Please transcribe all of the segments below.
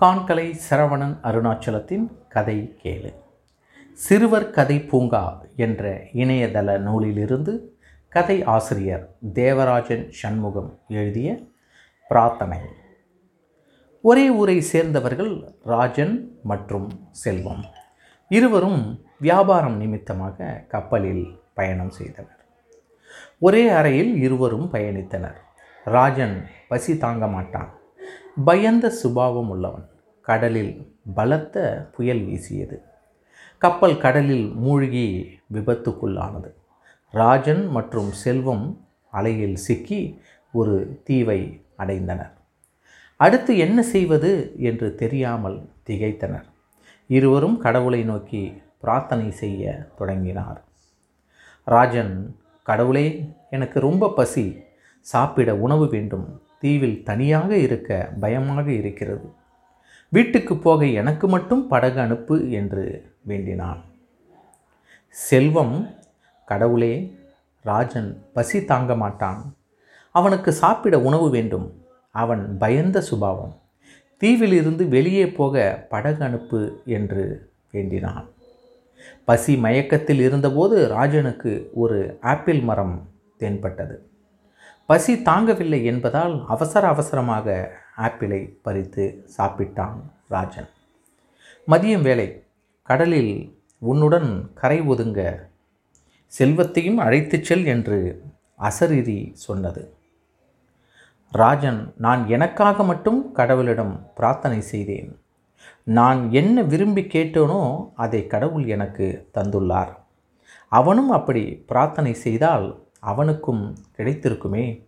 கான்கலை சரவணன் அருணாச்சலத்தின் கதை கேளு. சிறுவர் கதை பூங்கா என்ற இணையதள நூலிலிருந்து கதை ஆசிரியர் தேவராஜன் சண்முகம் எழுதிய பிரார்த்தனை. ஒரே ஊரை சேர்ந்தவர்கள் ராஜன் மற்றும் செல்வம் இருவரும் வியாபாரம் நிமித்தமாக கப்பலில் பயணம் செய்தனர். ஒரே அறையில் இருவரும் பயணித்தனர். ராஜன் பசி தாங்க மாட்டான். பயந்த சுபாவம் உள்ளவன் கடலில் பலத்த புயல் வீசியது. கப்பல் கடலில் மூழ்கி விபத்துக்குள்ளானது. ராஜன் மற்றும் செல்வம் அலையில் சிக்கி ஒரு தீவை அடைந்தனர். அடுத்து என்ன செய்வது என்று தெரியாமல் திகைத்தனர். இருவரும் கடவுளை நோக்கி பிரார்த்தனை செய்ய தொடங்கினார். ராஜன் கடவுளே எனக்கு ரொம்ப பசி. சாப்பிட உணவு வேண்டும். தீவில் தனியாக இருக்க பயமாக இருக்கிறது. வீட்டுக்கு போக எனக்கு மட்டும் படகு அனுப்பு என்று வேண்டினான். செல்வம் கடவுளே ராஜன் பசி தாங்க மாட்டான். அவனுக்கு சாப்பிட உணவு வேண்டும். அவன் பயந்த சுபாவம். தீவிலிருந்து வெளியே போக படகு அனுப்பு என்று வேண்டினான். பசி மயக்கத்தில் இருந்தபோது ராஜனுக்கு ஒரு ஆப்பிள் மரம் தென்பட்டது. பசி தாங்கவில்லை என்பதால் அவசர அவசரமாக ஆப்பிளை பறித்து சாப்பிட்டான் ராஜன். மதியம் வேலை கடலில் உன்னுடன் கரை ஒதுங்க செல்வத்தையும் அழைத்துச் செல் என்று அசரிரி சொன்னது. ராஜன் நான் எனக்காக மட்டும் கடவுளிடம் பிரார்த்தனை செய்தேன். நான் என்ன விரும்பி கேட்டேனோ அதை கடவுள் எனக்கு தந்துள்ளார். அவனும் அப்படி பிரார்த்தனை செய்தால் அவனுக்கும் கிடைத்திருக்குமே.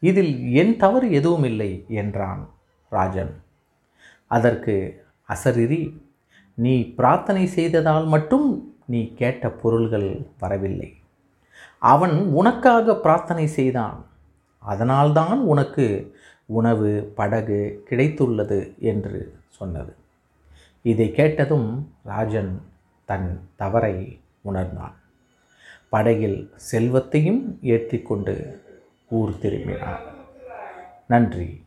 இதில் என் தவறு எதுவும் இல்லை என்றான் ராஜன். அதற்கு அசரிரி நீ பிரார்த்தனை செய்ததால் மட்டும் நீ கேட்ட பொருள்கள் வரவில்லை. அவன் உனக்காக பிரார்த்தனை செய்தான். அதனால்தான் உனக்கு உணவு படகு கிடைத்துள்ளது என்று சொன்னது. இதை கேட்டதும் ராஜன் தன் தவறை உணர்ந்தான். படகில் செல்வத்தையும் ஏற்றிக்கொண்டு ஊர் திரும்பினார். நன்றி.